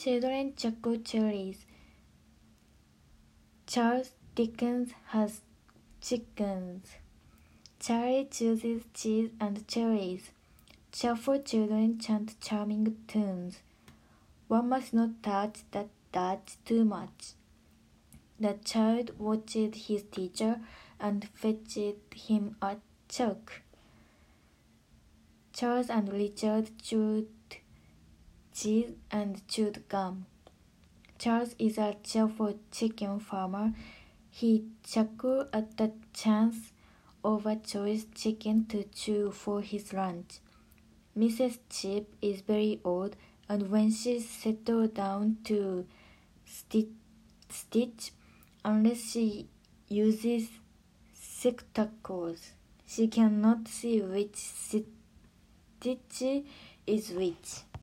children choco cherries. Charles Dickens has chickens. Charlie chooses cheese and cherries. Cheerful children chant charming tunes. One must not touch that dirt too much. The child watched his teacher and fetched him a chalk. Charles and Richard chewed cheese and chewed gum. Charles is a cheerful chicken farmer. He chuckled at the chance of a choice chicken to chew for his lunch. Mrs. Chip is very old, and when she settles down to stitch, unless she uses spectacles, she cannot see which stitch is which.